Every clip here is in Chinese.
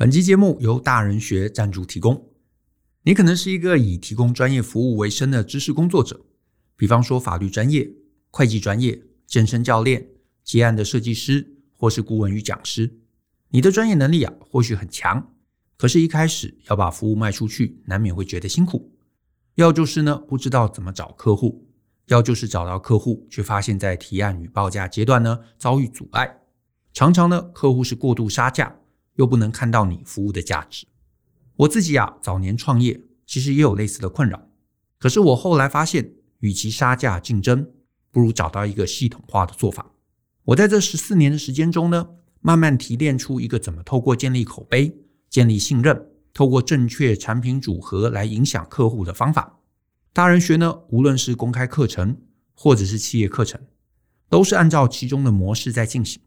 本期节目由大人学赞助提供。你可能是一个以提供专业服务为生的知识工作者，比方说法律专业、会计专业、健身教练、结案的设计师，或是顾问与讲师。你的专业能力啊，或许很强，可是，一开始要把服务卖出去，难免会觉得辛苦。要就是呢，不知道怎么找客户；要就是找到客户，却发现在提案与报价阶段呢，遭遇阻碍。常常呢，客户是过度杀价。又不能看到你服务的价值。我自己啊，早年创业其实也有类似的困扰。可是我后来发现，与其杀价竞争，不如找到一个系统化的做法。我在这十四年的时间中呢，慢慢提炼出一个怎么透过建立口碑、建立信任，透过正确产品组合来影响客户的方法。大人学呢，无论是公开课程或者是企业课程，都是按照其中的模式在进行。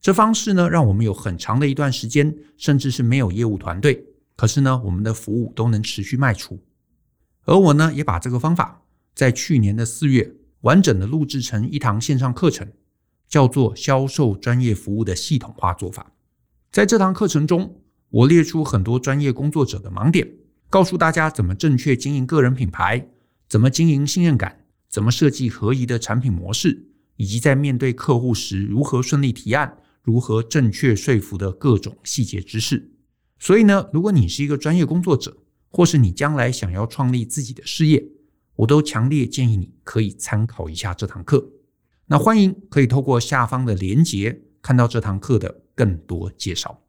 这方式呢，让我们有很长的一段时间，甚至是没有业务团队，可是呢，我们的服务都能持续卖出。而我呢，也把这个方法在去年的四月完整的录制成一堂线上课程，叫做《销售专业服务的系统化做法》。在这堂课程中，我列出很多专业工作者的盲点，告诉大家怎么正确经营个人品牌，怎么经营信任感，怎么设计合宜的产品模式，以及在面对客户时如何顺利提案。如何正确说服的各种细节知识。所以呢，如果你是一个专业工作者，或是你将来想要创立自己的事业，我都强烈建议你可以参考一下这堂课。那欢迎可以透过下方的连结看到这堂课的更多介绍。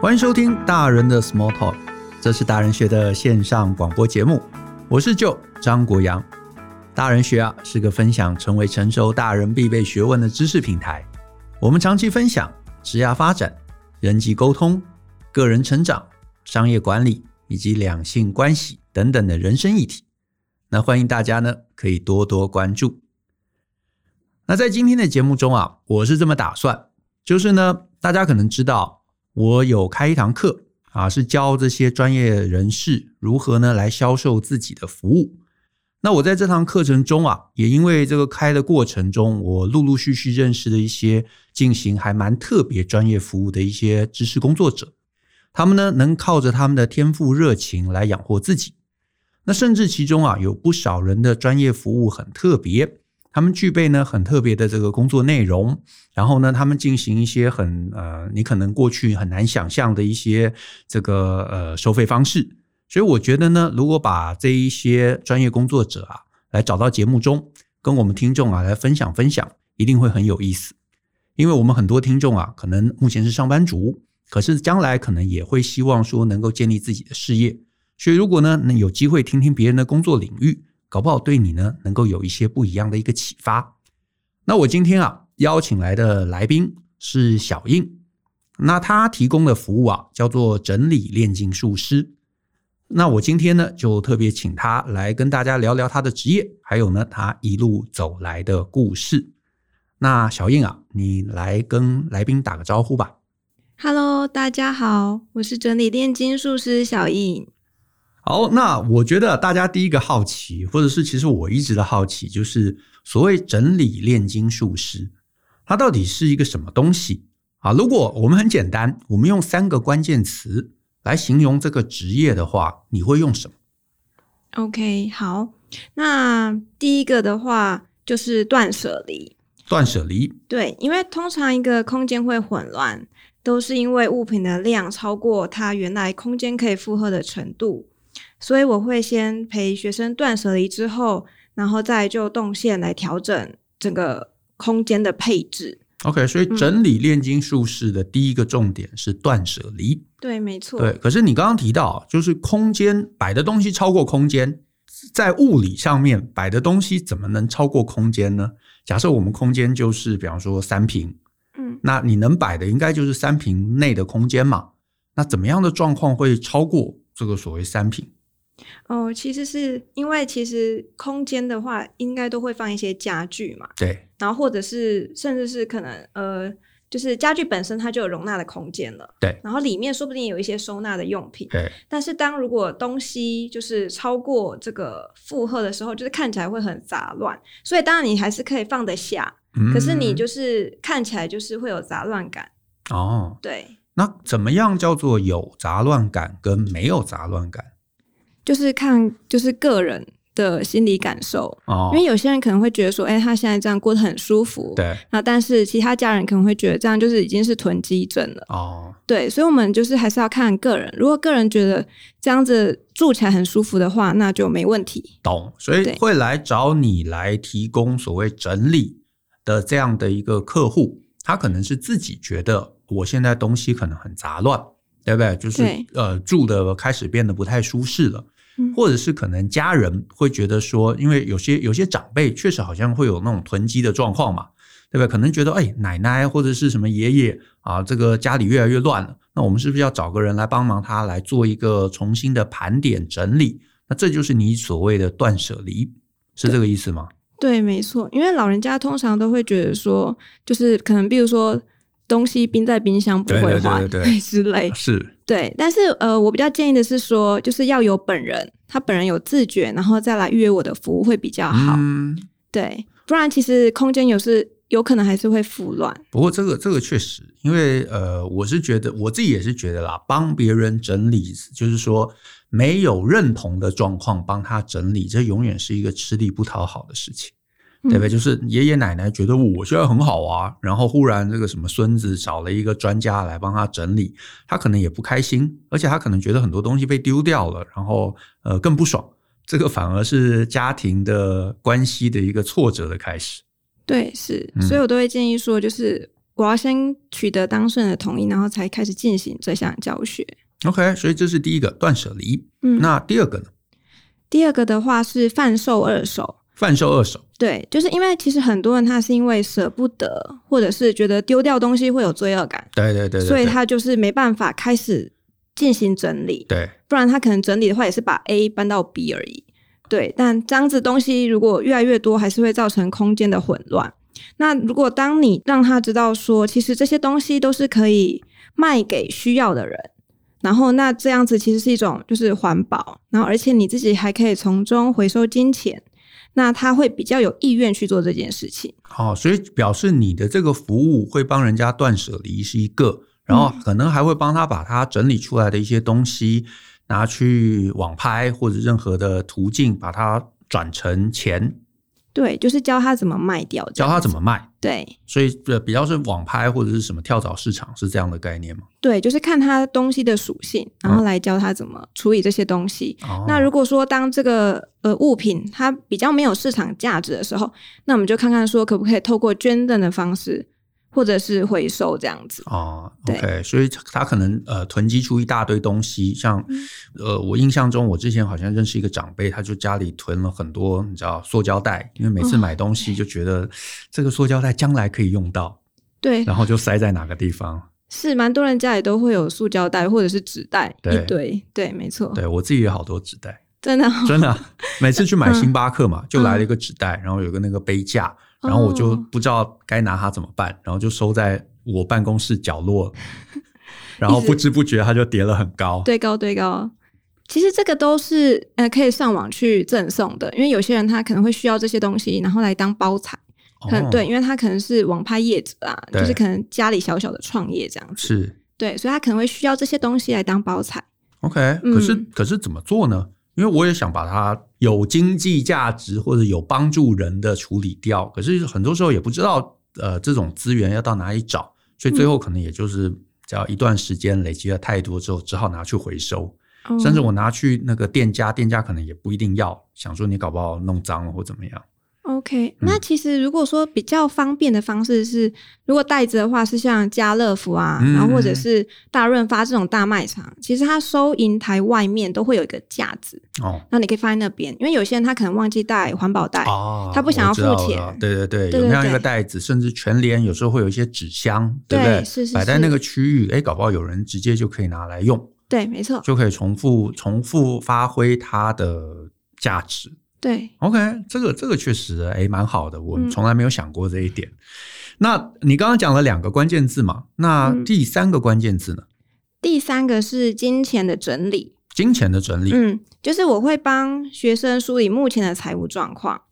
欢迎收听大人的 Small Talk，这是大人学的线上广播节目。我是舅张国阳，大人学啊是个分享成为成熟大人必备学问的知识平台。我们长期分享职业发展、人际沟通、个人成长、商业管理以及两性关系等等的人生议题。那欢迎大家呢可以多多关注。那在今天的节目中啊，我是这么打算，就是呢，大家可能知道我有开一堂课。啊，是教这些专业人士如何呢来销售自己的服务。那我在这堂课程中啊，也因为这个开的过程中，我陆陆续续认识了一些进行还蛮特别专业服务的一些知识工作者。他们呢能靠着他们的天赋热情来养活自己。那甚至其中啊有不少人的专业服务很特别。他们具备呢很特别的这个工作内容，然后呢，他们进行一些很呃，你可能过去很难想象的一些这个呃收费方式。所以我觉得呢，如果把这一些专业工作者啊来找到节目中，跟我们听众啊来分享分享，一定会很有意思。因为我们很多听众啊，可能目前是上班族，可是将来可能也会希望说能够建立自己的事业。所以如果呢，能有机会听听别人的工作领域。搞不好对你呢能够有一些不一样的一个启发。那我今天啊邀请来的来宾是小印，那他提供的服务啊叫做整理炼金术师。那我今天呢就特别请他来跟大家聊聊他的职业，还有呢他一路走来的故事。那小印啊，你来跟来宾打个招呼吧。Hello，大家好，我是整理炼金术师小印。好，那我觉得大家第一个好奇，或者是其实我一直的好奇，就是所谓整理炼金术师，它到底是一个什么东西啊？如果我们很简单，我们用三个关键词来形容这个职业的话，你会用什么？OK，好，那第一个的话就是断舍离。断舍离，对，因为通常一个空间会混乱，都是因为物品的量超过它原来空间可以负荷的程度。所以我会先陪学生断舍离之后，然后再就动线来调整整个空间的配置。OK，所以整理炼金术士的第一个重点是断舍离。嗯。对，没错。对，可是你刚刚提到，就是空间摆的东西超过空间，在物理上面摆的东西怎么能超过空间呢？假设我们空间就是比方说三平，嗯，那你能摆的应该就是三平内的空间嘛？那怎么样的状况会超过这个所谓三坪？哦，其实是因为其实空间的话，应该都会放一些家具嘛。对。然后或者是甚至是可能呃就是家具本身它就有容纳的空间了，对。然后里面说不定有一些收纳的用品，对。但是当如果东西就是超过这个负荷的时候，就是看起来会很杂乱。所以当然你还是可以放得下，嗯、可是你就是看起来就是会有杂乱感。哦，对。那怎么样叫做有杂乱感跟没有杂乱感？就是看就是个人。的心理感受，哦，因为有些人可能会觉得说，哎、欸，他现在这样过得很舒服，对，那但是其他家人可能会觉得这样就是已经是囤积症了，哦，对，所以我们就是还是要看个人，如果个人觉得这样子住起来很舒服的话，那就没问题。懂，所以会来找你来提供所谓整理的这样的一个客户，他可能是自己觉得我现在东西可能很杂乱，对不对？就是呃住的开始变得不太舒适了。或者是可能家人会觉得说，因为有些有些长辈确实好像会有那种囤积的状况嘛，对不对？可能觉得哎，奶奶或者是什么爷爷啊，这个家里越来越乱了，那我们是不是要找个人来帮忙他来做一个重新的盘点整理？那这就是你所谓的断舍离，是这个意思吗？对，对，没错，因为老人家通常都会觉得说，就是可能比如说。东西冰在冰箱不会坏，对 之类是，对。但是呃，我比较建议的是说，就是要有本人，他本人有自觉，然后再来预约我的服务会比较好。嗯，对，不然其实空间有是有可能还是会腐乱。不过这个这个确实，因为呃，我是觉得我自己也是觉得啦，帮别人整理，就是说没有认同的状况帮他整理，这永远是一个吃力不讨好的事情。对不对？就是爷爷奶奶觉得我现在很好啊，然后忽然这个什么孙子找了一个专家来帮他整理，他可能也不开心，而且他可能觉得很多东西被丢掉了，然后呃更不爽，这个反而是家庭的关系的一个挫折的开始。对，是，所以我都会建议说，就是我要先取得当事人的同意，然后才开始进行这项教学。OK，所以这是第一个断舍离。嗯，那第二个呢？第二个的话是贩售二手。贩售二手，对，就是因为其实很多人他是因为舍不得，或者是觉得丢掉东西会有罪恶感，对对对，对，所以他就是没办法开始进行整理，对，不然他可能整理的话也是把 A 搬到 B 而已，对。但这样子东西如果越来越多，还是会造成空间的混乱。那如果当你让他知道说，其实这些东西都是可以卖给需要的人，然后那这样子其实是一种就是环保，然后而且你自己还可以从中回收金钱。那他会比较有意愿去做这件事情。好，所以表示你的这个服务会帮人家断舍离是一个，然后可能还会帮他把他整理出来的一些东西拿去网拍或者任何的途径把它转成钱。对，就是教他怎么卖掉，教他怎么卖。对，所以呃，比较是网拍或者是什么跳蚤市场是这样的概念吗？对，就是看它东西的属性，然后来教它怎么处理这些东西。哦、那如果说当这个呃物品它比较没有市场价值的时候，那我们就看看说可不可以透过捐赠的方式。或者是回收这样子。哦，OK，所以他可能呃囤积出一大堆东西，像、嗯、呃我印象中，我之前好像认识一个长辈，他就家里囤了很多你知道塑胶袋，因为每次买东西就觉得这个塑胶袋将来可以用到，对，然后就塞在哪个地方。是蛮多人家里都会有塑胶袋或者是纸袋一堆，对，没错，对我自己有好多纸袋，真的、哦、真的，每次去买 星巴克嘛，嗯、就来了一个纸袋，然后有个那个杯架。然后我就不知道该拿它怎么办，然后就收在我办公室角落，然后不知不觉它就叠了很高，堆高堆高。其实这个都是呃可以上网去赠送的，因为有些人他可能会需要这些东西，然后来当包材。可能对，因为他可能是网拍业者啊，就是可能家里小小的创业这样子。是，对，所以他可能会需要这些东西来当包材。OK，可是、嗯、可是怎么做呢？因为我也想把它有经济价值或者有帮助人的处理掉，可是很多时候也不知道呃这种资源要到哪里找，所以最后可能也就是只要一段时间累积了太多之后，只好拿去回收，甚至我拿去那个店家，店家可能也不一定要，想说你搞不好弄脏了或怎么样。OK，那其实如果说比较方便的方式是，嗯、如果袋子的话是像家乐福啊，嗯、然后或者是大润发这种大卖场，其实它收银台外面都会有一个架子哦，那你可以放在那边，因为有些人他可能忘记带环保袋哦，他不想要付钱，对对对，有那样一个袋子，甚至全联有时候会有一些纸箱，对不对？对是是是，摆在那个区域，哎，搞不好有人直接就可以拿来用，对，没错，就可以重复重复发挥它的价值。对，OK，这个这个确实诶蛮好的，我从来没有想过这一点。嗯、那你刚刚讲了两个关键字嘛？那第三个关键字呢？嗯，第三个是金钱的整理。金钱的整理，嗯，就是我会帮学生梳理目前的财务状况，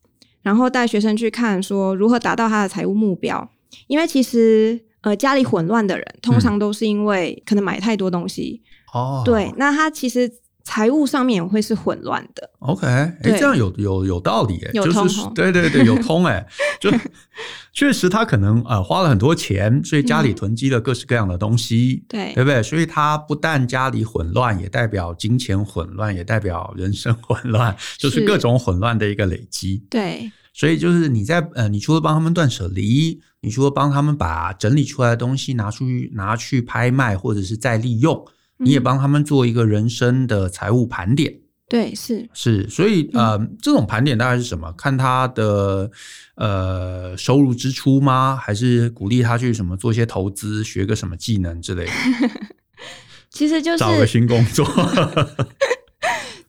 然后带学生去看说如何达到他的财务目标。因为其实呃家里混乱的人，通常都是因为可能买太多东西。哦、嗯，对，那他其实。财务上面也会是混乱的。OK，哎，这样有有有道理，哎，就是对对对，有通，哎，就 确实他可能呃花了很多钱，所以家里囤积了各式各样的东西，对、嗯，对不对？所以他不但家里混乱，也代表金钱混乱，也代表人生混乱，就是各种混乱的一个累积。对，所以就是你在呃，你除了帮他们断舍离，你除了帮他们把整理出来的东西拿出去拿去拍卖，或者是再利用。你也帮他们做一个人生的财务盘点，嗯、对，是是，所以呃，这种盘点大概是什么？看他的呃收入支出吗？还是鼓励他去什么做一些投资，学个什么技能之类的？其实就是找个新工作。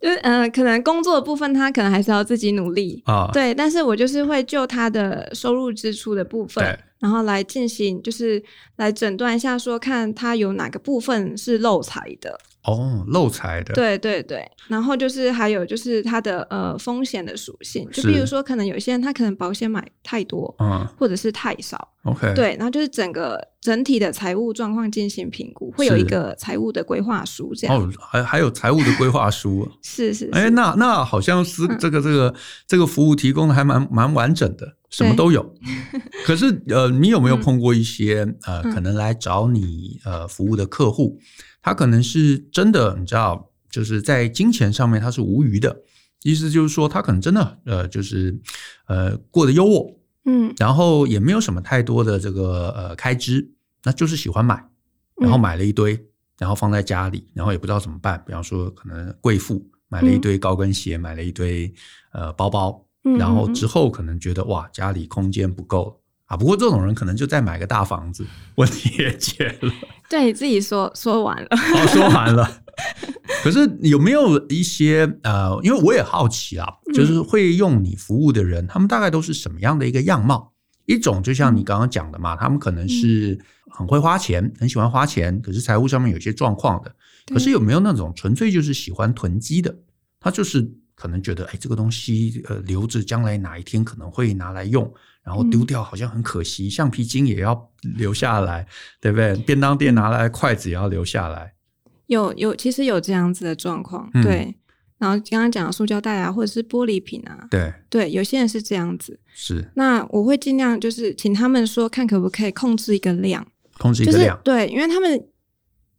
就是嗯、呃，可能工作的部分他可能还是要自己努力啊，对。但是我就是会就他的收入支出的部分，然后来进行，就是来诊断一下，说看他有哪个部分是漏财的。哦，漏财的，对对对，然后就是还有就是它的呃风险的属性，就比如说可能有些人他可能保险买太多，嗯，或者是太少，OK，对，然后就是整个整体的财务状况进行评估，会有一个财务的规划书这样，哦，还还有财务的规划书，是是，哎，那那好像是这个这个、嗯、这个服务提供的还蛮蛮完整的，什么都有。可是呃，你有没有碰过一些、嗯、呃可能来找你呃服务的客户？他可能是真的，你知道，就是在金钱上面他是无余的，意思就是说他可能真的呃就是呃过得优渥，嗯，然后也没有什么太多的这个呃开支，那就是喜欢买，然后买了一堆，然后放在家里，然后也不知道怎么办。比方说，可能贵妇买了一堆高跟鞋，买了一堆呃包包，然后之后可能觉得哇，家里空间不够。啊，不过这种人可能就再买个大房子，问题也解了。对，你自己说说完了，哦，说完了。可是有没有一些呃，因为我也好奇啊，就是会用你服务的人，嗯、他们大概都是什么样的一个样貌？一种就像你刚刚讲的嘛，他们可能是很会花钱，很喜欢花钱，可是财务上面有些状况的。可是有没有那种纯粹就是喜欢囤积的？他就是可能觉得，哎，这个东西呃留着，将来哪一天可能会拿来用。然后丢掉好像很可惜，嗯、橡皮筋也要留下来，对不对？便当店拿来筷子也要留下来。有有，其实有这样子的状况，嗯、对。然后刚刚讲的塑胶袋啊，或者是玻璃瓶啊，对对，有些人是这样子。是。那我会尽量就是请他们说，看可不可以控制一个量，控制一个量，就是、对，因为他们。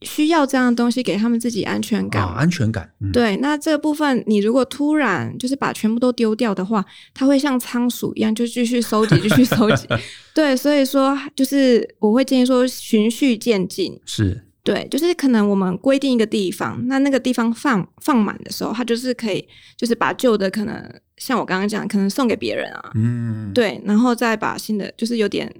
需要这样的东西给他们自己安全感，哦、安全感。嗯、对，那这部分你如果突然就是把全部都丢掉的话，它会像仓鼠一样就继续收集，继续收集。对，所以说就是我会建议说循序渐进。是，对，就是可能我们规定一个地方，那那个地方放放满的时候，它就是可以就是把旧的可能像我刚刚讲，可能送给别人啊，嗯，对，然后再把新的就是有点。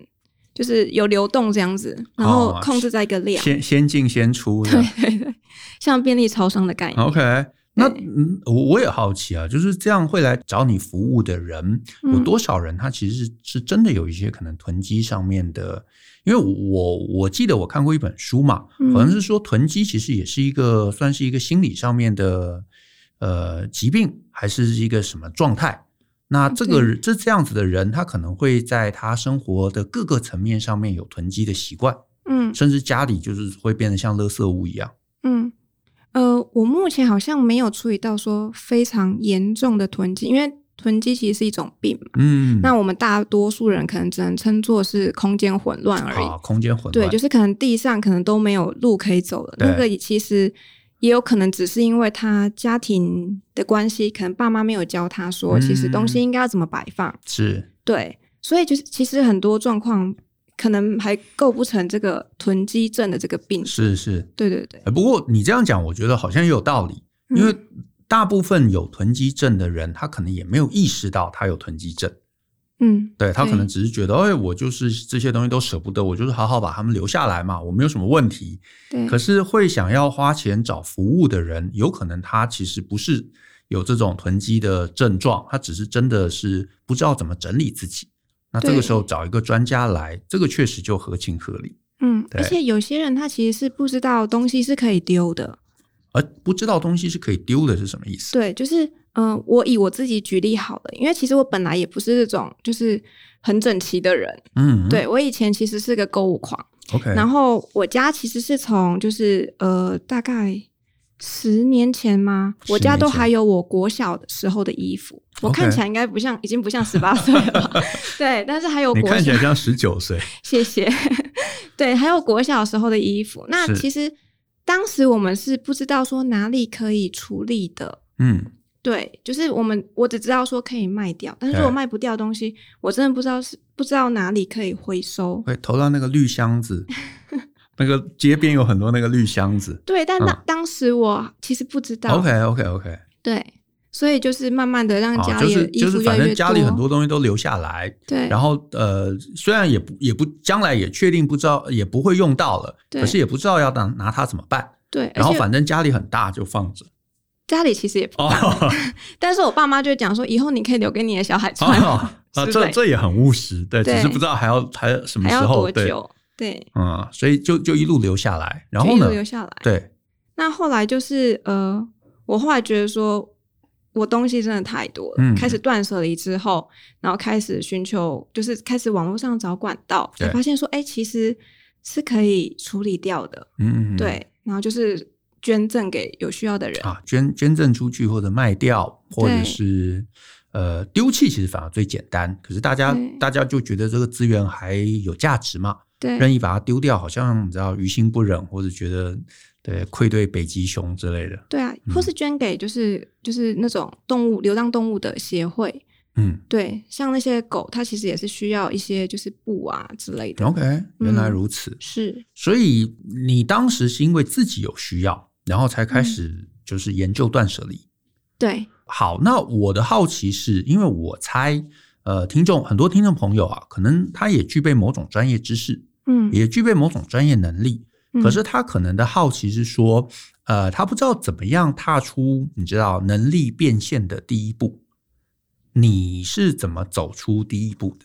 就是有流动这样子，然后控制在一个量，哦、先先进先出，对 对对，像便利超商的概念。OK，那嗯，我我也好奇啊，就是这样会来找你服务的人有多少人？他其实是是真的有一些可能囤积上面的，因为我我记得我看过一本书嘛，好像是说囤积其实也是一个算是一个心理上面的呃疾病，还是一个什么状态？那这个这这样子的人，他可能会在他生活的各个层面上面有囤积的习惯，嗯，甚至家里就是会变得像垃圾屋一样，嗯，呃，我目前好像没有处理到说非常严重的囤积，因为囤积其实是一种病嘛，嗯，那我们大多数人可能只能称作是空间混乱而已，啊，空间混乱，对，就是可能地上可能都没有路可以走了，那个其实。也有可能只是因为他家庭的关系，可能爸妈没有教他说，其实东西应该要怎么摆放。是，对，所以就是其实很多状况可能还构不成这个囤积症的这个病。是是，对对对。不过你这样讲，我觉得好像也有道理，因为大部分有囤积症的人，他可能也没有意识到他有囤积症。嗯，对，他可能只是觉得，哎，我就是这些东西都舍不得，我就是好好把他们留下来嘛，我没有什么问题。对，可是会想要花钱找服务的人，有可能他其实不是有这种囤积的症状，他只是真的是不知道怎么整理自己，那这个时候找一个专家来，这个确实就合情合理。嗯，而且有些人他其实是不知道东西是可以丢的，而不知道东西是可以丢的是什么意思？对，就是嗯、呃，我以我自己举例好了，因为其实我本来也不是这种就是很整齐的人，嗯，对，我以前其实是个购物狂，OK，然后我家其实是从就是呃大概十年前嘛，我家都还有我国小的时候的衣服，我看起来应该不像，已经不像十八岁了，对，但是还有国看起来像十九岁，谢谢。对，还有国小时候的衣服。那其实当时我们是不知道说哪里可以处理的。嗯，对，就是我们我只知道说可以卖掉，但是如果卖不掉东西，我真的不知道是不知道哪里可以回收。会投到那个绿箱子，那个街边有很多那个绿箱子。对，但当、嗯、当时我其实不知道。Okay, okay, okay. 对。所以就是慢慢的让家里就是就是反正家里很多东西都留下来，对。然后呃，虽然也不也不将来也确定不知道也不会用到了，对。可是也不知道要拿拿它怎么办，对。然后反正家里很大就放着，家里其实也不大，哦、但是我爸妈就讲说，以后你可以留给你的小孩穿。啊、这这也很务实，对，对。只是不知道还要还什么时候多久，对。对嗯，所以就就一路留下来，然后呢，留下来，对。那后来就是呃，我后来觉得说。我东西真的太多了，嗯、开始断舍离之后，然后开始寻求，就是开始网络上找管道，才发现说，哎、欸，其实是可以处理掉的。嗯，对，然后就是捐赠给有需要的人啊，捐捐赠出去或者卖掉，或者是呃丢弃，其实反而最简单。可是大家大家就觉得这个资源还有价值嘛？对，任意把它丢掉，好像你知道于心不忍，或者觉得。对，愧对北极熊之类的。对啊，或是捐给就是、嗯、就是那种动物流浪动物的协会。嗯，对，像那些狗，它其实也是需要一些就是布啊之类的。OK，原来如此。嗯、是，所以你当时是因为自己有需要，然后才开始就是研究断舍离。嗯、对，好，那我的好奇是因为我猜，呃，听众很多听众朋友啊，可能他也具备某种专业知识，嗯，也具备某种专业能力。可是他可能的好奇是说，呃，他不知道怎么样踏出你知道能力变现的第一步。你是怎么走出第一步的？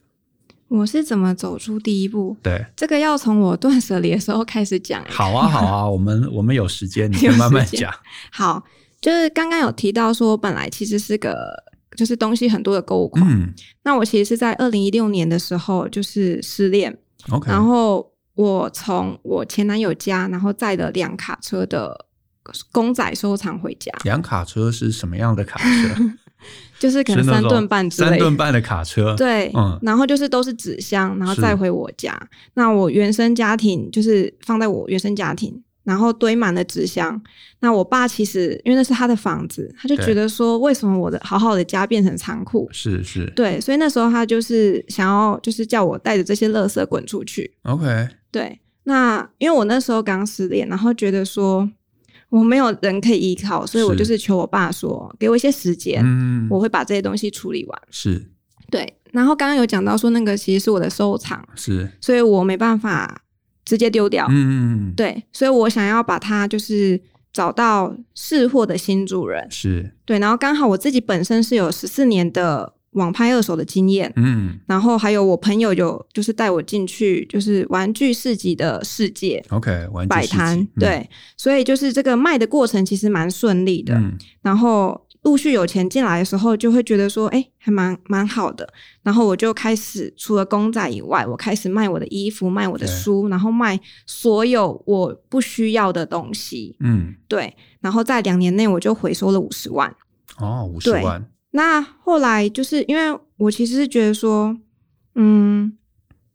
我是怎么走出第一步？对，这个要从我断舍离的时候开始讲。好啊，好啊，我们我们有时间，你可以慢慢讲。好，就是刚刚有提到说，我本来其实是个就是东西很多的购物狂。嗯，那我其实是在二零一六年的时候就是失恋。OK，然后。我从我前男友家，然后载了两卡车的公仔收藏回家。两卡车是什么样的卡车？就是可能三顿半之类，三顿半的卡车。对，嗯，然后就是都是纸箱，然后再回我家。那我原生家庭就是放在我原生家庭。然后堆满了纸箱。那我爸其实因为那是他的房子，他就觉得说，为什么我的好好的家变成仓库？是是。对，所以那时候他就是想要，就是叫我带着这些垃圾滚出去。OK。对，那因为我那时候刚失恋，然后觉得说我没有人可以依靠，所以我就是求我爸说，给我一些时间，嗯，我会把这些东西处理完。是。对，然后刚刚有讲到说那个其实是我的收藏，是，所以我没办法。直接丢掉，嗯，对，所以我想要把它就是找到释货的新主人，是对，然后刚好我自己本身是有十四年的网拍二手的经验，嗯，然后还有我朋友有就是带我进去就是玩具市集的世界，OK，玩具摆摊，对，所以就是这个卖的过程其实蛮顺利的，嗯，然后。陆续有钱进来的时候，就会觉得说，哎、欸，还蛮蛮好的。然后我就开始除了公仔以外，我开始卖我的衣服，卖我的书，然后卖所有我不需要的东西。嗯，对。然后在两年内，我就回收了五十万。哦，五十万。那后来就是因为我其实是觉得说，嗯，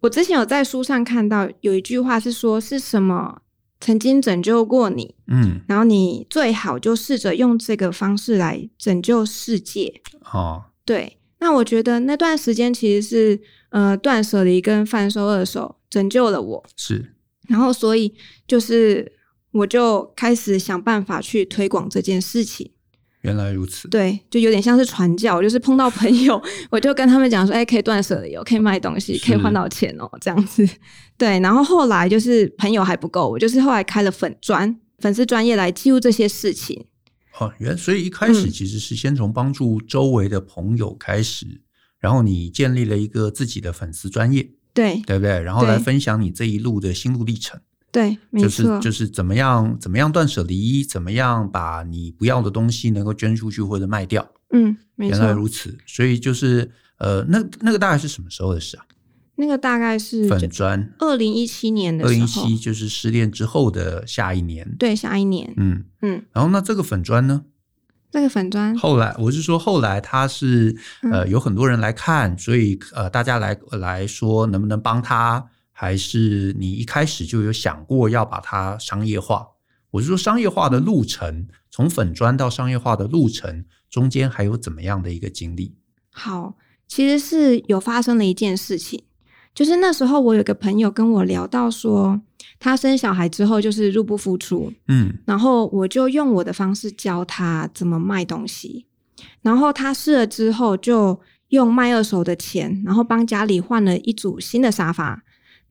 我之前有在书上看到有一句话是说，是什么？曾经拯救过你，嗯，然后你最好就试着用这个方式来拯救世界。哦，对，那我觉得那段时间其实是呃断舍离跟贩售二手拯救了我，是，然后所以就是我就开始想办法去推广这件事情。原来如此，对，就有点像是传教，就是碰到朋友，我就跟他们讲说，哎、欸，可以断舍离哦，可以卖东西，可以换到钱哦，这样子。对，然后后来就是朋友还不够，我就是后来开了粉专，粉丝专业来记录这些事情。哦，原所以一开始其实是先从帮助周围的朋友开始，嗯、然后你建立了一个自己的粉丝专业，对对不对？然后来分享你这一路的心路历程。对，没错，就是就是怎么样怎么样断舍离，怎么样把你不要的东西能够捐出去或者卖掉。嗯，没错，原来如此。所以就是呃，那那个大概是什么时候的事啊？那个大概是粉砖，二零一七年的时候，二零一七就是失恋之后的下一年。对，下一年。嗯嗯。然后那这个粉砖呢？这个粉砖后来我是说，后来他是呃有很多人来看，嗯、所以呃大家来来说能不能帮他？还是你一开始就有想过要把它商业化？我是说商业化的路程，从粉砖到商业化的路程中间还有怎么样的一个经历？好，其实是有发生了一件事情，就是那时候我有个朋友跟我聊到说，他生小孩之后就是入不敷出，嗯，然后我就用我的方式教他怎么卖东西，然后他试了之后就用卖二手的钱，然后帮家里换了一组新的沙发。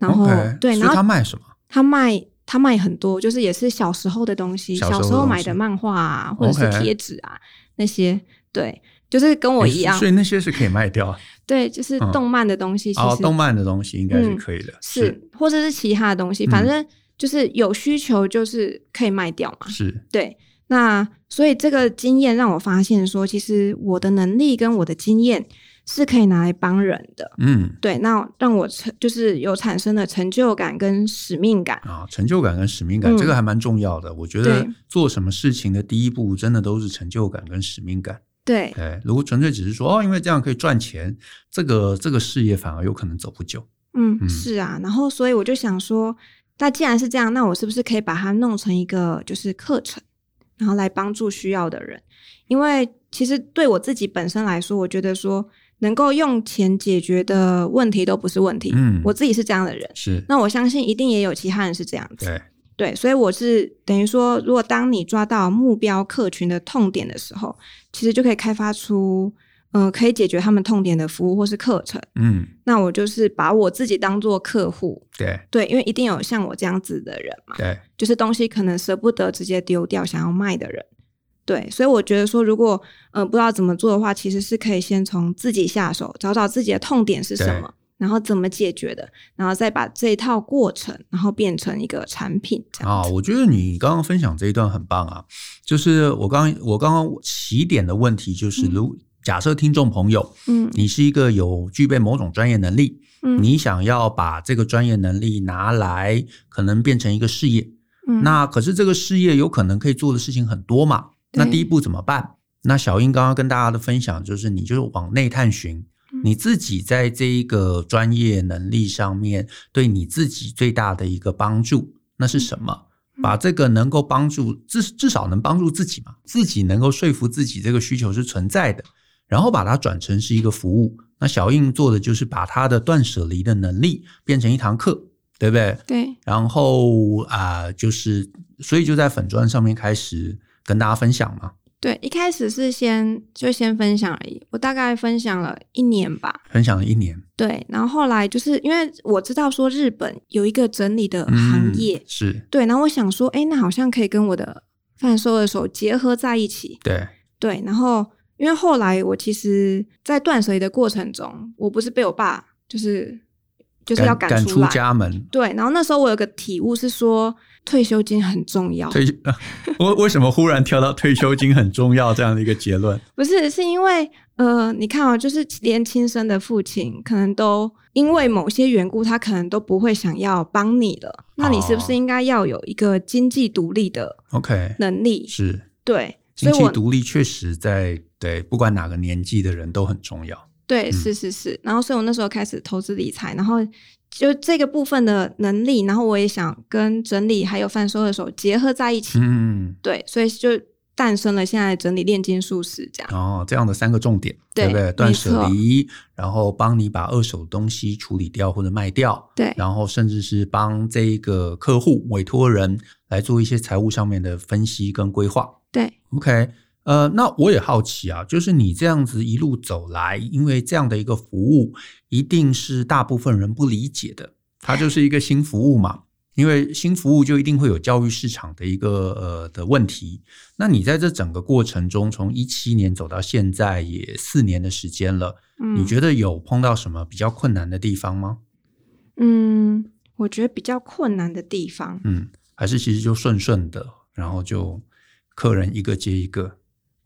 然后 Okay, 对，然后他卖什么？他卖他卖很多，就是也是小时候的东西，小时候，买的漫画啊，或者是贴纸啊 Okay. 那些，对，就是跟我一样。所以那些是可以卖掉。对，就是动漫的东西。其实、嗯、哦，动漫的东西应该是可以的。嗯、是，是或者是其他的东西，反正就是有需求，就是可以卖掉嘛。是，对。那所以这个经验让我发现说，其实我的能力跟我的经验。是可以拿来帮人的，嗯，对，那让我成就是有产生的成就感跟使命感啊，成就感跟使命感，嗯、这个还蛮重要的。我觉得做什么事情的第一步，真的都是成就感跟使命感。对，哎，如果纯粹只是说哦，因为这样可以赚钱，这个这个事业反而有可能走不久。嗯，嗯是啊，然后所以我就想说，那既然是这样，那我是不是可以把它弄成一个就是课程，然后来帮助需要的人？因为其实对我自己本身来说，我觉得说。能够用钱解决的问题都不是问题。嗯，我自己是这样的人。是，那我相信一定也有其他人是这样子。对，对，所以我是等于说，如果当你抓到目标客群的痛点的时候，其实就可以开发出，嗯、呃，可以解决他们痛点的服务或是课程。嗯，那我就是把我自己当做客户。对，对，因为一定有像我这样子的人嘛。对，就是东西可能舍不得直接丢掉，想要卖的人。对，所以我觉得说，如果呃不知道怎么做的话，其实是可以先从自己下手，找找自己的痛点是什么，然后怎么解决的，然后再把这一套过程，然后变成一个产品。啊，我觉得你刚刚分享这一段很棒啊！就是我刚我刚刚起点的问题就是，如、嗯、假设听众朋友，嗯，你是一个有具备某种专业能力，嗯，你想要把这个专业能力拿来，可能变成一个事业，嗯，那可是这个事业有可能可以做的事情很多嘛。那第一步怎么办？那小英刚刚跟大家的分享就是，你就是往内探寻，嗯、你自己在这一个专业能力上面对你自己最大的一个帮助，那是什么？嗯、把这个能够帮助至至少能帮助自己嘛，自己能够说服自己这个需求是存在的，然后把它转成是一个服务。那小英做的就是把他的断舍离的能力变成一堂课，对不对？对。然后啊、呃，就是所以就在粉砖上面开始。跟大家分享吗？对，一开始是先就先分享而已。我大概分享了一年吧，分享了一年。对，然后后来就是因为我知道说日本有一个整理的行业，嗯、是对，然后我想说，哎，那好像可以跟我的贩售二手结合在一起。对对，然后因为后来我其实，在断舍离的过程中，我不是被我爸就是就是要赶出，赶出家门。对，然后那时候我有个体悟是说。退休金很重要。退，我为什么忽然跳到退休金很重要这样的一个结论？不是，是因为呃，你看哦，就是连亲生的父亲可能都因为某些缘故，他可能都不会想要帮你了。那你是不是应该要有一个经济独立的 OK 能力？是，对，经济独立确实在对不管哪个年纪的人都很重要。对，是是是。然后，所以我那时候开始投资理财，然后。就这个部分的能力，然后我也想跟整理还有贩售二手结合在一起。嗯，对，所以就诞生了现在整理炼金术士这样。哦，这样的三个重点，对，对不对？断舍离，然后帮你把二手东西处理掉或者卖掉。对，然后甚至是帮这个客户委托人来做一些财务上面的分析跟规划。对，OK。呃，那我也好奇啊，就是你这样子一路走来，因为这样的一个服务，一定是大部分人不理解的，它就是一个新服务嘛。因为新服务就一定会有教育市场的一个呃的问题。那你在这整个过程中，从一七年走到现在也四年的时间了，嗯，你觉得有碰到什么比较困难的地方吗？嗯，我觉得比较困难的地方，嗯，还是其实就顺顺的，然后就客人一个接一个。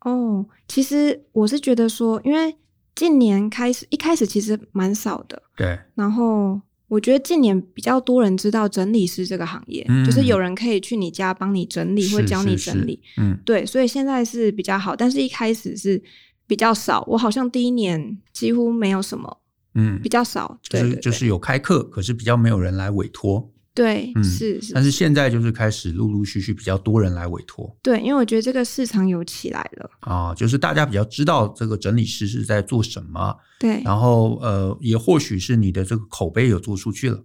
哦，其实我是觉得说，因为近年开始一开始其实蛮少的，对，然后。我觉得近年比较多人知道整理师这个行业，嗯、就是有人可以去你家帮你整理，或教你整理，嗯，对，所以现在是比较好，但是一开始是比较少。我好像第一年几乎没有什么，嗯，比较少，就是就是有开课，可是比较没有人来委托。对，嗯、是是，但是现在就是开始陆陆续续比较多人来委托。对，因为我觉得这个市场有起来了啊，就是大家比较知道这个整理师是在做什么。对，然后呃，也或许是你的这个口碑有做出去了。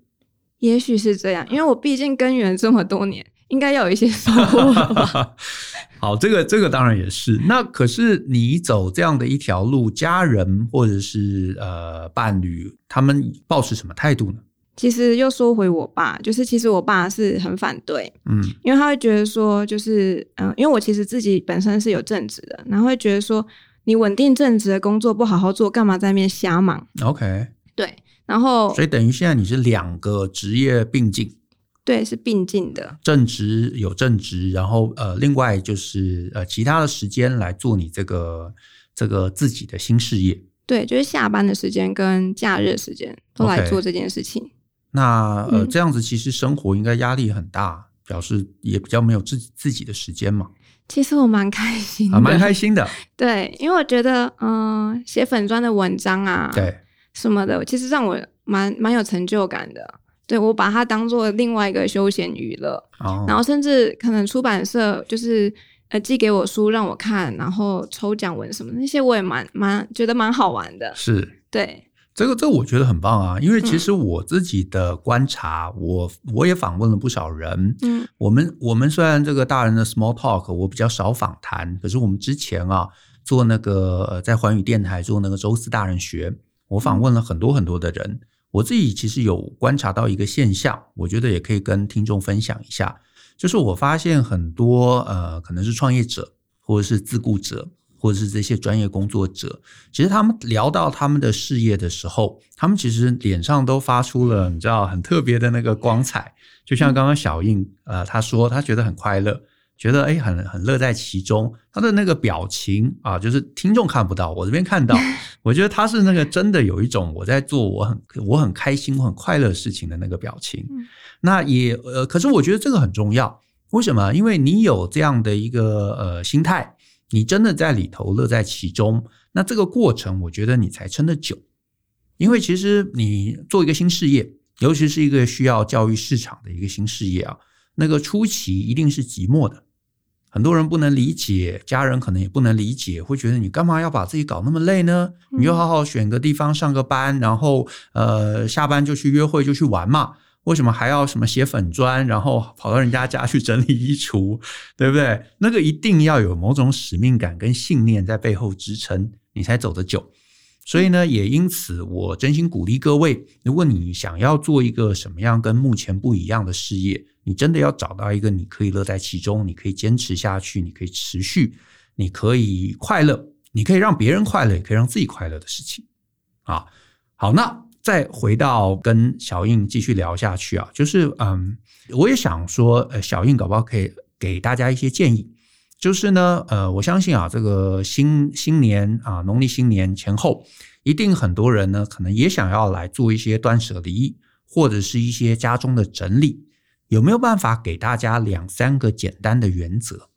也许是这样，因为我毕竟耕耘这么多年，应该要有一些收获吧。好，这个这个当然也是。那可是你走这样的一条路，家人或者是呃伴侣，他们抱持什么态度呢？其实又说回我爸，就是其实我爸是很反对，嗯，因为他会觉得说，就是嗯、呃，因为我其实自己本身是有正职的，然后会觉得说，你稳定正职的工作不好好做，干嘛在那边瞎忙？OK，对，然后所以等于现在你是两个职业并进，对，是并进的，正职有正职，然后呃，另外就是呃，其他的时间来做你这个这个自己的新事业，对，就是下班的时间跟假日时间都来做这件事情。Okay. 那呃，这样子其实生活应该压力很大，嗯，表示也比较没有自己自己的时间嘛。其实我蛮开心的，啊，蛮开心的。对，因为我觉得，嗯，呃，写粉砖的文章啊，对什么的，其实让我蛮蛮有成就感的。对，我把它当做另外一个休闲娱乐，哦，然后甚至可能出版社就是呃寄给我书让我看，然后抽奖文什么的那些，我也蛮蛮觉得蛮好玩的。是，对。这个这个我觉得很棒啊，因为其实我自己的观察，嗯、我我也访问了不少人。嗯，我们我们虽然这个大人的 small talk 我比较少访谈，可是我们之前啊做那个在环宇电台做那个周四大人学，我访问了很多很多的人。我自己其实有观察到一个现象，我觉得也可以跟听众分享一下，就是我发现很多呃可能是创业者或者是自雇者。或者是这些专业工作者，其实他们聊到他们的事业的时候，他们其实脸上都发出了你知道很特别的那个光彩。就像刚刚小印呃，他说他觉得很快乐，觉得诶很很乐在其中。他的那个表情啊，就是听众看不到，我这边看到，我觉得他是那个真的有一种我在做我很我很开心我很快乐事情的那个表情。那也呃，可是我觉得这个很重要，为什么？因为你有这样的一个呃心态。你真的在里头乐在其中，那这个过程我觉得你才撑得久。因为其实你做一个新事业，尤其是一个需要教育市场的一个新事业啊，那个初期一定是寂寞的，很多人不能理解，家人可能也不能理解，会觉得你干嘛要把自己搞那么累呢？你就好好选个地方上个班，然后呃下班就去约会就去玩嘛。为什么还要什么写粉专，然后跑到人家家去整理衣橱，对不对？那个一定要有某种使命感跟信念在背后支撑，你才走得久。所以呢，也因此，我真心鼓励各位，如果你想要做一个什么样跟目前不一样的事业，你真的要找到一个你可以乐在其中，你可以坚持下去，你可以持续，你可以快乐，你可以让别人快乐，也可以让自己快乐的事情。啊，好，那。再回到跟小印继续聊下去啊，就是嗯，我也想说，呃，小印搞不好可以给大家一些建议。就是呢，呃，我相信啊，这个新新年啊，农历新年前后，一定很多人呢，可能也想要来做一些断舍离，或者是一些家中的整理。有没有办法给大家两三个简单的原则？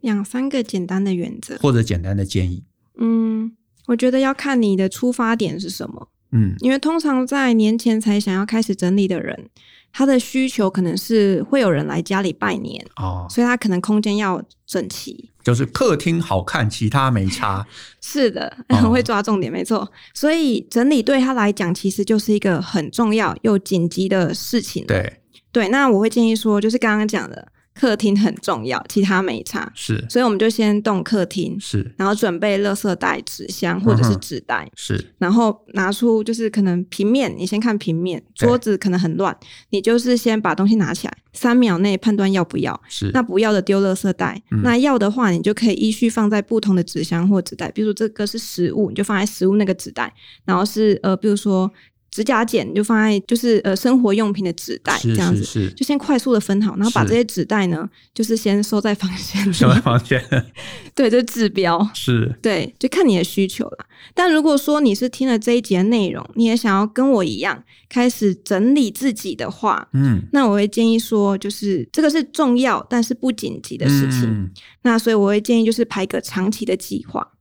两三个简单的原则，或者简单的建议？嗯，我觉得要看你的出发点是什么。嗯，因为通常在年前才想要开始整理的人，他的需求可能是会有人来家里拜年哦，所以他可能空间要整齐，就是客厅好看，其他没差。是的，很 会抓重点，哦、没错。所以整理对他来讲，其实就是一个很重要又紧急的事情。对对，那我会建议说，就是刚刚讲的，客厅很重要，其他没差。是，所以我们就先动客厅，是，然后准备垃圾袋、纸箱或者是纸袋，是，然后拿出就是可能平面，你先看平面，桌子可能很乱，你就是先把东西拿起来，三秒内判断要不要，是，那不要的丢垃圾袋，嗯，那要的话，你就可以依序放在不同的纸箱或纸袋，比如说这个是食物，你就放在食物那个纸袋，然后是呃，比如说。指甲剪就放在就是呃生活用品的纸袋这样子，是是是，就先快速的分好，然后把这些纸袋呢，就是先收在房间，收在房间，对，这、就是治标，是对，就看你的需求了。但如果说你是听了这一集的内容，你也想要跟我一样开始整理自己的话，嗯，那我会建议说，就是这个是重要但是不紧急的事情，嗯，那所以我会建议就是排个长期的计划。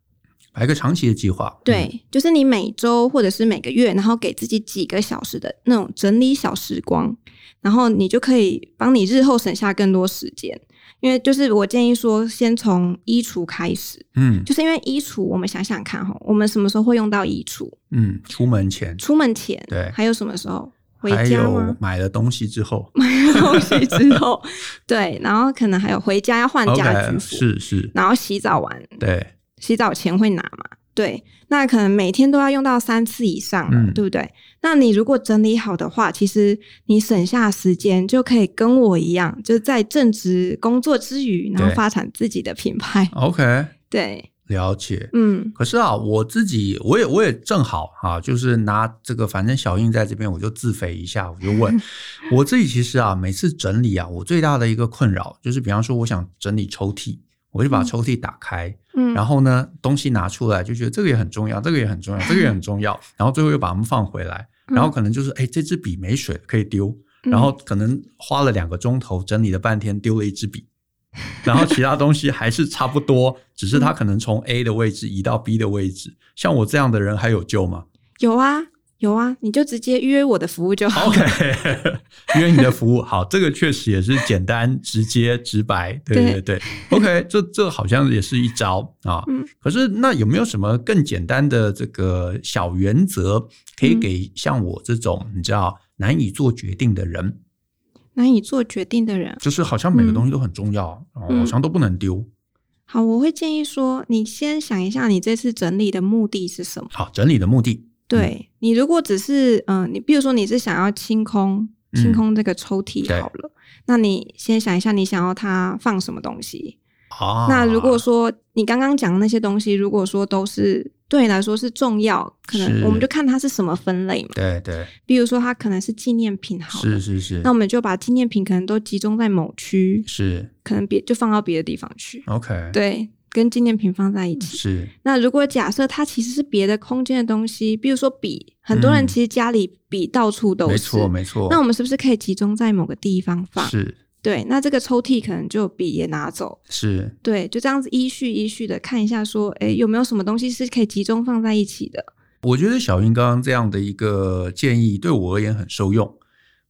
排个长期的计划，对、嗯，就是你每周或者是每个月，然后给自己几个小时的那种整理小时光，然后你就可以帮你日后省下更多时间。因为就是我建议说，先从衣橱开始，嗯，就是因为衣橱，我们想想看哈，我们什么时候会用到衣橱？嗯，出门前，出门前，对，还有什么时候？回家吗？买了东西之后，买了东西 之后，对，然后可能还有回家要换家居服，是是，然后洗澡完，对。洗澡前会拿嘛？对，那可能每天都要用到三次以上，嗯，对不对？那你如果整理好的话，其实你省下时间就可以跟我一样，就是在正职工作之余，然后发展自己的品牌。OK，对，了解。嗯，可是啊，我自己我也我也正好啊，就是拿这个，反正小印在这边，我就自肥一下，我就问 我自己，其实啊，每次整理啊，我最大的一个困扰就是，比方说，我想整理抽屉。我就把抽屉打开，嗯，然后呢，东西拿出来，就觉得这个也很重要，这个也很重要，这个也很重要，然后最后又把它们放回来，然后可能就是，哎，这支笔没水可以丢，然后可能花了两个钟头整理了半天，丢了一支笔，然后其他东西还是差不多，只是它可能从 A 的位置移到 B 的位置，像我这样的人还有救吗？有啊。有啊，你就直接约我的服务就好。OK，约你的服务好，这个确实也是简单、直接、直白。对对对，对，OK，这这好像也是一招啊。嗯。可是那有没有什么更简单的这个小原则，可以给像我这种你知道难以做决定的人？难以做决定的人，就是好像每个东西都很重要，嗯、好像都不能丢。好，我会建议说，你先想一下，你这次整理的目的是什么？好，整理的目的。对，你如果只是嗯、呃，你比如说你是想要清空清空这个抽屉好了，嗯，那你先想一下你想要它放什么东西。啊，那如果说你刚刚讲的那些东西，如果说都是对你来说是重要，可能我们就看它是什么分类嘛。对对，比如说它可能是纪念品好，是是是，那我们就把纪念品可能都集中在某区，是可能别就放到别的地方去。OK，对。跟纪念品放在一起是。那如果假设它其实是别的空间的东西，比如说笔，很多人其实家里笔到处都是，没错没错。那我们是不是可以集中在某个地方放？是。对，那这个抽屉可能就笔也拿走。是。对，就这样子依序依序的看一下，说，哎，有没有什么东西是可以集中放在一起的？我觉得小云刚刚这样的一个建议对我而言很受用。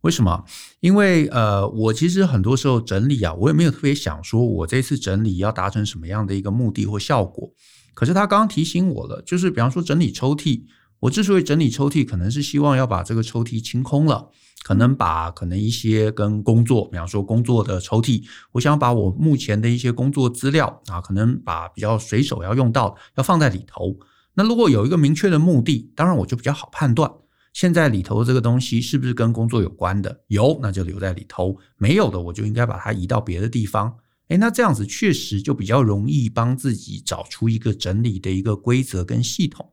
为什么？因为呃，我其实很多时候整理啊，我也没有特别想说我这次整理要达成什么样的一个目的或效果。可是他刚刚提醒我了，就是比方说整理抽屉，我之所以整理抽屉，可能是希望要把这个抽屉清空了，可能把可能一些跟工作，比方说工作的抽屉，我想把我目前的一些工作资料啊，可能把比较随手要用到要放在里头。那如果有一个明确的目的，当然我就比较好判断。现在里头这个东西是不是跟工作有关的？有，那就留在里头；没有的，我就应该把它移到别的地方。诶，那这样子确实就比较容易帮自己找出一个整理的一个规则跟系统。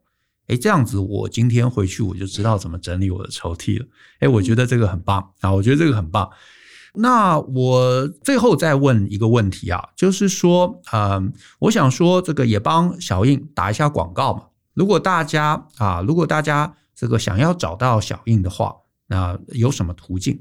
诶，这样子我今天回去我就知道怎么整理我的抽屉了。诶，我觉得这个很棒啊！我觉得这个很棒。那我最后再问一个问题啊，就是说，嗯，我想说这个也帮小印打一下广告嘛。如果大家啊，如果大家。这个想要找到小印的话，那有什么途径？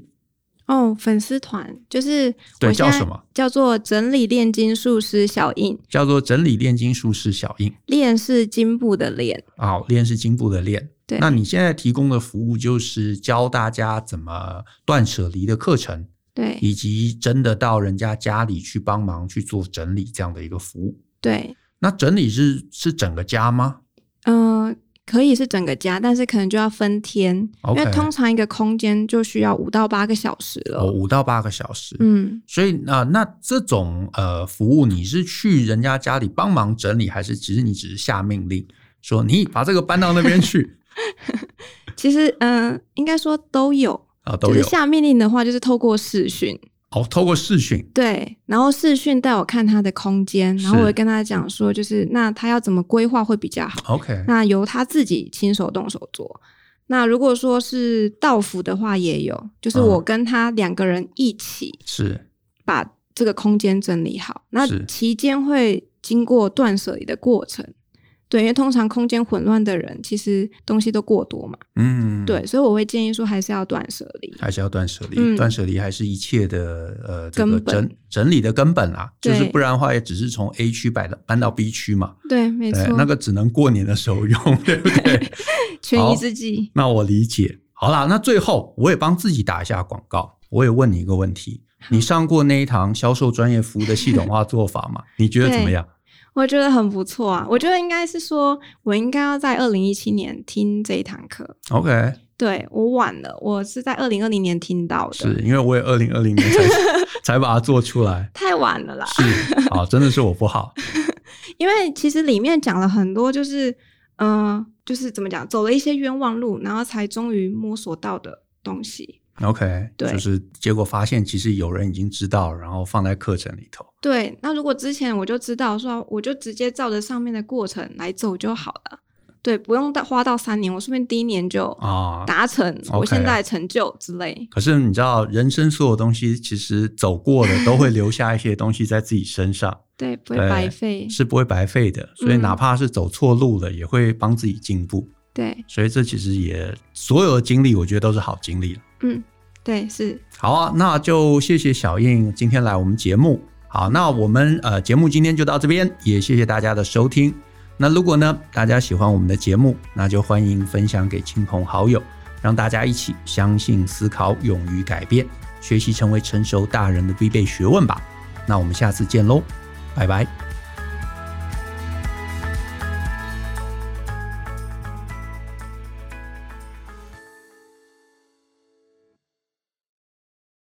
哦，粉丝团就是对，叫什么？叫做整理炼金术师小印，叫做整理炼金术师小印。炼是金部的炼，哦，炼是金部的炼。对，那你现在提供的服务就是教大家怎么断舍离的课程，对，以及真的到人家家里去帮忙去做整理这样的一个服务。对，那整理是是整个家吗？嗯、呃。可以是整个家，但是可能就要分天，Okay. 因为通常一个空间就需要五到八个小时了。哦，五到八个小时。嗯，所以啊、呃，那这种呃服务，你是去人家家里帮忙整理，还是其实你只是下命令说你把这个搬到那边去？其实嗯、呃，应该说都有啊、哦，都有。就是下命令的话，就是透过视讯。哦，透过视讯，对，然后视讯带我看他的空间，然后我会跟他讲说，就是那他要怎么规划会比较好。OK，那由他自己亲手动手做。那如果说是道府的话，也有，就是我跟他两个人一起是把这个空间整理好。那期间会经过断舍离的过程。对，因为通常空间混乱的人，其实东西都过多嘛。嗯，对，所以我会建议说，还是要断舍离，还是要断舍离。断舍离还是一切的呃这个整整理的根本啊，就是不然的话，也只是从 A 区摆到搬到 B 区嘛。对，没错，那个只能过年的时候用，对不对？权宜之计。那我理解。好啦，那最后我也帮自己打一下广告，我也问你一个问题：你上过那一堂销售专业服务的系统化做法吗？你觉得怎么样？我觉得很不错啊！我觉得应该是说，我应该要在二零一七年听这一堂课。OK，对，我晚了，我是在二零二零年听到的。是因为我也二零二零年才 才把它做出来，太晚了啦。是，啊，真的是我不好。因为其实里面讲了很多，就是嗯、呃，就是怎么讲，走了一些冤枉路，然后才终于摸索到的东西。OK，对，就是结果发现其实有人已经知道，然后放在课程里头。对，那如果之前我就知道说，我就直接照着上面的过程来走就好了。对，不用到花到三年，我顺便第一年就啊达成我现在的成就之类。Okay. 可是你知道，人生所有东西其实走过的都会留下一些东西在自己身上，对，不会白费，是不会白费的。所以哪怕是走错路了，嗯、也会帮自己进步。对，所以这其实也所有的经历，我觉得都是好经历。嗯。对，是好啊，那就谢谢小印今天来我们节目。好，那我们呃节目今天就到这边，也谢谢大家的收听。那如果呢大家喜欢我们的节目，那就欢迎分享给亲朋好友，让大家一起相信、思考、勇于改变，学习成为成熟大人的必备学问吧。那我们下次见喽，拜拜。